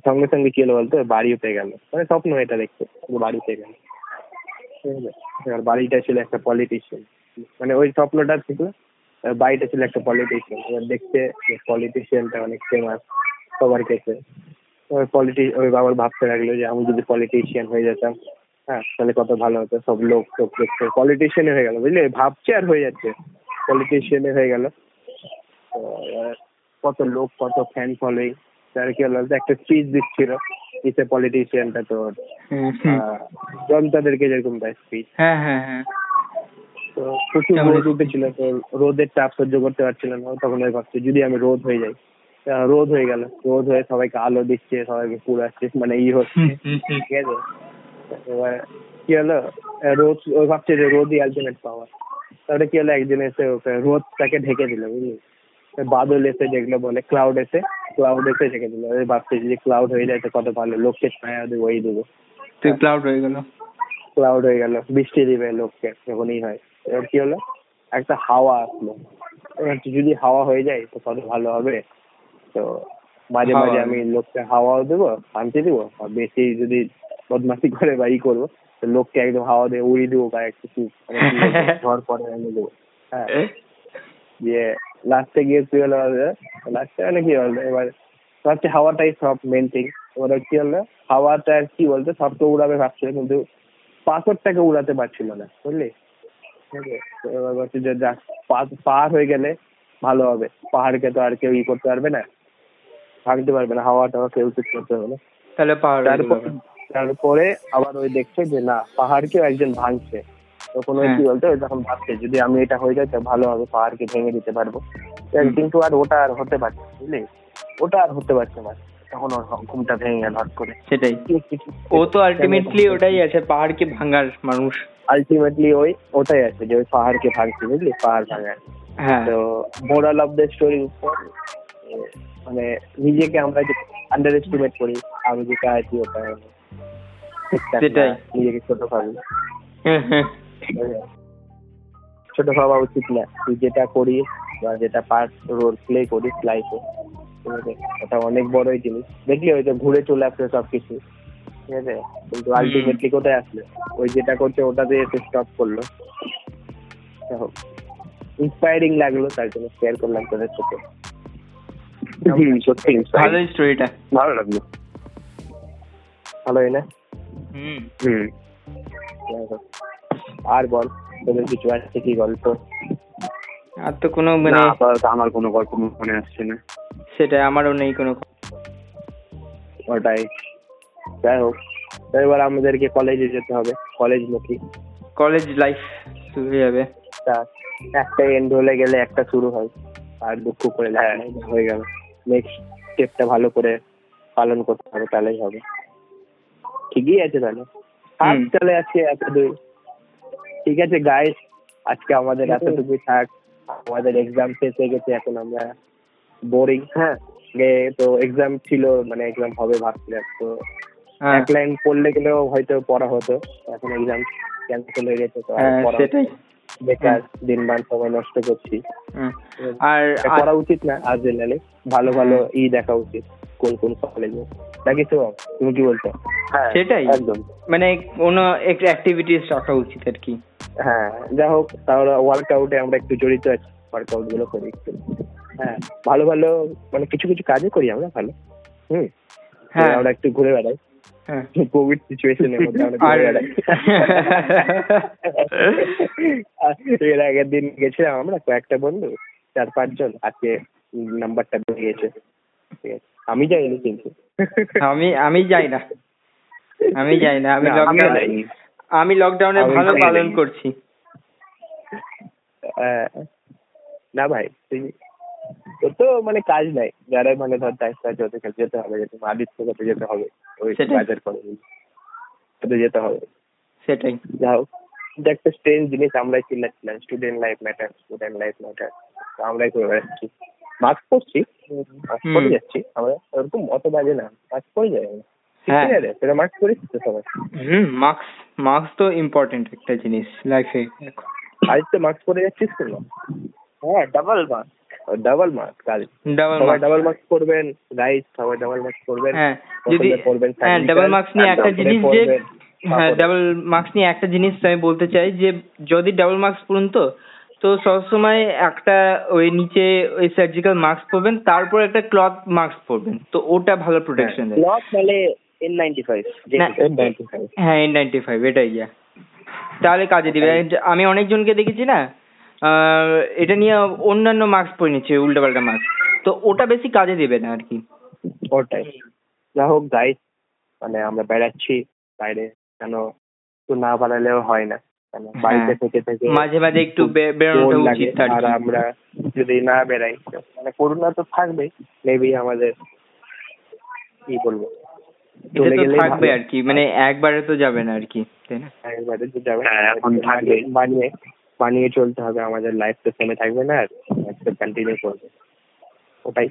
সঙ্গে সঙ্গে কি হলো বলতো, বাড়িও পেয়ে গেল। মানে স্বপ্ন এটা দেখতে বাড়ি পেয়ে গেল। ঠিক আছে? বাড়িটা ছিল একটা পলিটিশিয়ান মানে ওই স্বপ্নটা ছিল বাড়িটা ছিল একটা পলিটিশিয়ান এবার দেখতে পলিটিশিয়ানটা অনেক ফেমাস সবার কাছে। ওই পলিটি ওই বাবার ভাবতে লাগল যে আমি যদি পলিটিশিয়ান হয়ে যেতাম হ্যাঁ তাহলে কত ভালো হতো। সব লোক সব দেখতে পলিটিশিয়ান হয়ে গেল বুঝলি? ভাবছে আর হয়ে যাচ্ছে। পলিটিশিয়ান হয়ে গেল। কত লোক কত ফ্যান ফলোয়িং তার কি হলো? একটা স্পিচ দিচ্ছিল দিচ্ছে পলিটিশিয়ানটা তোর। জনতাদেরকে যেরকম দেয় স্পিচ হ্যাঁ হ্যাঁ হ্যাঁ। তো প্রচুর রোদ উঠেছিল তো রোদের চাপ সহ্য করতে পারছিল না তখন ওই ভাবছে যদি আমি রোদ হয়ে যাই। রোদ হয়ে গেল রোদ হয়ে সবাইকে আলো দিচ্ছে সবাইকে পুরাচ্ছে মানে ই হচ্ছে। ঠিক আছে? এবার কি হলো? রোদ ও ভাবছে যে রোদই আলটিমেট পাওয়ার তারপরে কি হলো? একদিন এসে ওকে রোদটাকে ঢেকে দিল বুঝলি? বাদল এসে যেগুলো বলে ক্লাউড এসে ক্লাউড এসে ঢেকে দিল। ভাবছে যে ক্লাউড হয়ে যায় তো কত ভালো লোককে ছায়া দেবো ওই দেবো। ক্লাউড হয়ে গেল। ক্লাউড হয়ে গেল বৃষ্টি দিবে লোককে যখনই হয়। এবার কি হলো? একটা হাওয়া আসলো। এবার যদি হাওয়া হয়ে যায় তো কত ভালো হবে। তো মাঝে মাঝে আমি লোককে হাওয়াও দেবো শান্তি দেবো। আর বেশি যদি বদমাশি করে বা ই করব তো লোককে একদম হাওয়া দিয়ে উড়িয়ে দেবো বা একটু মানে ঝড় পরে এনে দেবো। হ্যাঁ। দিয়ে লাস্টে গিয়ে কি হলো লাস্টে মানে কি হলো? এবার ভাবছে হাওয়াটাই সব মেন থিং এবার কি হলো? হাওয়াটা আর কি বলতো? সব তো উড়াবে ভাবছিল কিন্তু পাথরটাকে উড়াতে পারছিল না বুঝলি? এবার ভাবছি যে যাক পা- পাহাড় হয়ে গেলে ভালো হবে। পাহাড়কে তো আর কেউ ই করতে পারবে না। ভাঙতে পারবে না হাওয়া টাওয়া কেউ কিছু করতে পারবে না। তাহলে পাহাড় তারপর আবার ওই দেখছে যে না পাহাড়কেও একজন ভাঙছে। তখন ওই হ্যাঁ। কি বলতো তখন ভাবছে যদি আমি এটা হয়ে যায় তো ভালো হবে পাহাড়কে ভেঙে দিতে পারব। কিন্তু আর ওটা আর হতে পারছে বুঝলি? ওটা আর হতে পারছে না। তখন ওর ঘুমটা ভেঙে গেল হট করে। সেটাই। ও তো আলটিমেটলি ওটাই আছে পাহাড়কে ভাঙার মানুষ। আলটিমেটলি ওই ওটাই আছে যে ওই পাহাড়কে ভাঙছে বুঝলি? পাহাড় ভাঙার। হ্যাঁ। তো মোরাল অফ দ্য স্টোরির উপর মানে নিজেকে আমরা যে আন্ডার এস্টিমেট করি আমি যেটা আছি ওটা। নিজেকে ছোট ভাবি। ছোট ভাবা উচিত না তুই যেটা করিস বা যেটা পার্ট রোল প্লে করিস লাইফে ওটা অনেক বড়ই জিনিস। দেখলি ওই তো ঘুরে চলে আসলো সবকিছু। ঠিক আছে কিন্তু। আলটিমেটলি কোথায় আসলো? ওই যেটা করছে ওটাতে এসে স্টপ করল। ইন্সপায়ারিং লাগল তার জন্য শেয়ার করলাম তোদের সাথে। সত্যি ভালোই স্টোরিটা ভালো লাগল। ভালোই না? হুম। হুম। আর বল তোদের কিছু আছে কি গল্প? আর তো কোনো মানে আপাতত আমার কোনো গল্প মনে আসছে না। সেটাই আমারও নেই কোনো ওটাই। যাই হোক এবার আমাদেরকে কলেজে যেতে হবে কলেজ মুখী কলেজ লাইফ শুরু হয়ে যাবে। একটা এন্ড হলে গেলে একটা শুরু হয় আর দুঃখ করে হ্যাঁ। গেল। নেক্সট স্টেপটা ভালো করে পালন করতে হবে তাহলেই হবে। ঠিকই আছে তাহলে। হুম। চলে আজকে এত দূর ঠিক আছে গাইস আজকে আমাদের এতটুকুই থাক। আমাদের এক্সাম শেষ হয়ে গেছে এখন আমরা বোরিং হ্যাঁ? তো এক্সাম ছিল মানে এক্সাম হবে ভাবছিলাম তো এক লাইন পড়লে গেলেও হয়তো পড়া হতো। এখন এক্সাম ক্যান্সেল হয়ে গেছে তো আর হ্যাঁ পড়া সেটাই। বেকার দিনবার সময় নষ্ট করছি। আর করা উচিত না আর জেনারেলি ভালো ভালো ই দেখা উচিত কোন কোন কলেজে নাকি তো? তুমি কি বলছো? হ্যাঁ সেটাই। একদম। মানে কোনো একটা অ্যাক্টিভিটিস রাখা উচিত আর কি। হ্যাঁ যা হোক তাহলে ওয়ার্কআউটে আমরা একটু জড়িত আছি ওয়ার্কআউটগুলো করি একটু। হ্যাঁ ভালো ভালো মানে কিছু কিছু কাজও করি আমরা ভালো। হুম। হ্যাঁ। আমরা একটু ঘুরে বেড়াই। হ্যাঁ কোভিড সিচুয়েশনের মধ্যে এর আগের দিন গেছিলাম আমরা কয়েকটা বন্ধু চার পাঁচজন আজকে নাম্বারটা বেড়ে গেছে। ঠিক আছে। আমি যাইনি কিন্তু। আমি আমি যাই না। আমি যাই না। আমি লকডাউন। আমি লকডাউনে ভালো। পালন করছি। না ভাই তোর তো মানে কাজ নাই। যারা মানে ধর দায়িত্ব আছে ওদের যেতে হবে যেতে আদিত্য কাছে যেতে হবে। ওই। বাজার করে ওদের যেতে হবে। সেটাই। যা হোক এটা একটা স্ট্রেঞ্জ জিনিস আমরাই চিল্লাচ্ছিলাম। Student life matter student life matter আমরাই করে বেড়াচ্ছি। মাস্ক পরছি মাস্ক পরে যাচ্ছি। আমরা ওরকম অত বাজে না। মাস্ক পরে যাই আমরা। হ্যাঁ। ঠিক আছে সেটা মাস্ক পরিস তো সবাই। হুম মার্কস মার্কস তো ইম্পর্টেন্ট একটা জিনিস লাইফে আজ তো মাস্ক পরে যাচ্ছিস তো হ্যাঁ ডাবল মাস ডাবল মাস্ক কাল ডাবল সবাই মার্কস ডাবল মাস্ক করবেন গাইস সবাই ডাবল মাস্ক করবেন হ্যাঁ যদি করবেন হ্যাঁ ডাবল মার্কস নিয়ে একটা জিনিস যে হ্যাঁ ডাবল মার্কস নিয়ে একটা জিনিস আমি বলতে চাই যে যদি ডাবল মার্কস পড়ুন তো তো সবসময় একটা ওই নিচে ওই সার্জিক্যাল মাস্ক পরবেন তারপর একটা ক্লথ মাস্ক পরবেন তো ওটা ভালো প্রোটেকশন দেয়। ক্লথ মানে এন নাইনটি ফাইভ না, N95 হ্যাঁ এন নাইনটি ফাইভ এটাই ইয়া তাহলে কাজে দিবে। আমি অনেকজনকে দেখেছি না আহ, এটা নিয়ে অন্যান্য মাস্ক পরে নিচ্ছে উল্টোপাল্টা মাস্ক তো ওটা বেশি কাজে দেবে না আর কি। ওটাই। যা হোক গাইস মানে আমরা বেড়াচ্ছি বাইরে কেন? একটু না বাড়ালেও হয় না। কেন? বাড়িতে হ্যাঁ। থেকে থেকে মাঝে মাঝে একটু বেরোনোটা উচিত আর আর আমরা যদি না বেরাই তো মানে করোনা তো থাকবেই মেবি আমাদের কি বলব? চলে থাকবে। আর কি মানে একবারে তো যাবে না আর কি তাই না? একবারে তো যাবে না। এখন থাকবে। বানিয়ে বানিয়ে চলতে হবে আমাদের লাইফ তো থেমে থাকবে না আর কন্টিনিউ করবে। ওটাই।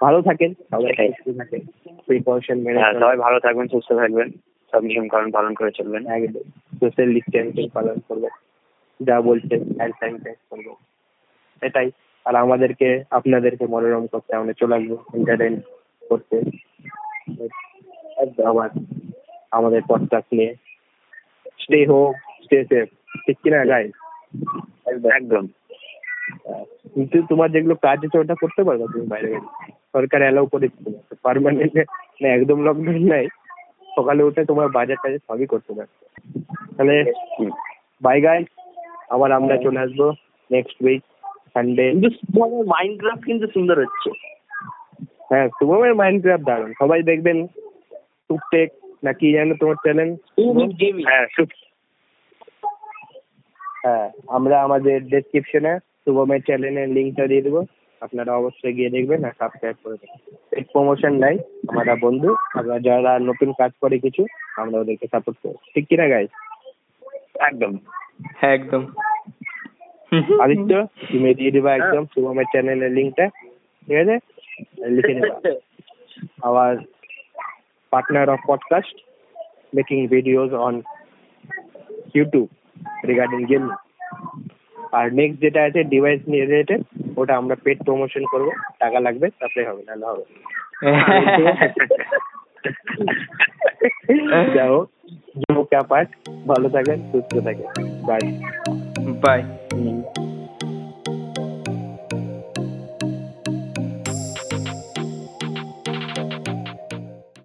ভালো থাকেন সবাই থাকেন প্রিকশন মেনে হ্যাঁ সবাই ভালো থাকবেন সুস্থ থাকবেন সব নিয়ম কানুন পালন করে চলবেন। একদম। সোশ্যাল ডিস্টেন্সিং পালন করবে। যা বলছে হ্যান্ড স্যানিটাইজ করব। এটাই। আর আমাদেরকে আপনাদেরকে মনোরম করতে আমরা চলে আসব এন্টারটেন করতে। আবার আমাদের পডকাস্ট নিয়ে। স্টে হোম স্টে সেফ ঠিক কিনা গাই একদম। কিন্তু তোমার যেগুলো কাজ আছে ওটা করতে পারবে তুমি বাইরে গেলে সরকার অ্যালাউ করে দিচ্ছে পারমানেন্ট না একদম লকডাউন নাই। সকালে উঠে তোমার বাজার টাজার সবই করতে পারবে। তাহলে। বাই গাই আবার আমরা চলে আসব নেক্সট উইক সানডে কিন্তু শুভমের মাইনক্রাফট কিন্তু সুন্দর হচ্ছে। হ্যাঁ শুভমের মাইন্ড ক্রাফট দারুণ সবাই দেখবেন টুকটেক না কি জানো তোমার চ্যানেল হ্যাঁ হ্যাঁ আমরা আমাদের ডেসক্রিপশনে শুভমের চ্যানেলের লিঙ্কটা দিয়ে দেবো। আপনারা অবশ্যই গিয়ে দেখবেন আর সাবস্ক্রাইব করে দেবেন। প্রমোশন নাই আমরা বন্ধু। আমরা যারা নতুন কাজ করে কিছু আমরা ওদেরকে সাপোর্ট করি ঠিক কিনা গাই একদম। হ্যাঁ একদম। আদিত্য তুমি দিয়ে দিবা একদম শুভমের চ্যানেলের লিঙ্কটা ঠিক আছে? লিখে নেবা। Our partner of podcast making videos on YouTube regarding game R next যেটা আছে ডিভাইস নিয়ে রিলেটেড ওটা আমরা পেট প্রমোশন করব। টাকা লাগবে তারপরে হবে নাহলে হবে যাও হোক জো ক্যাপার্ট ভালো থাকেন সুস্থ থাকেন। Bye bye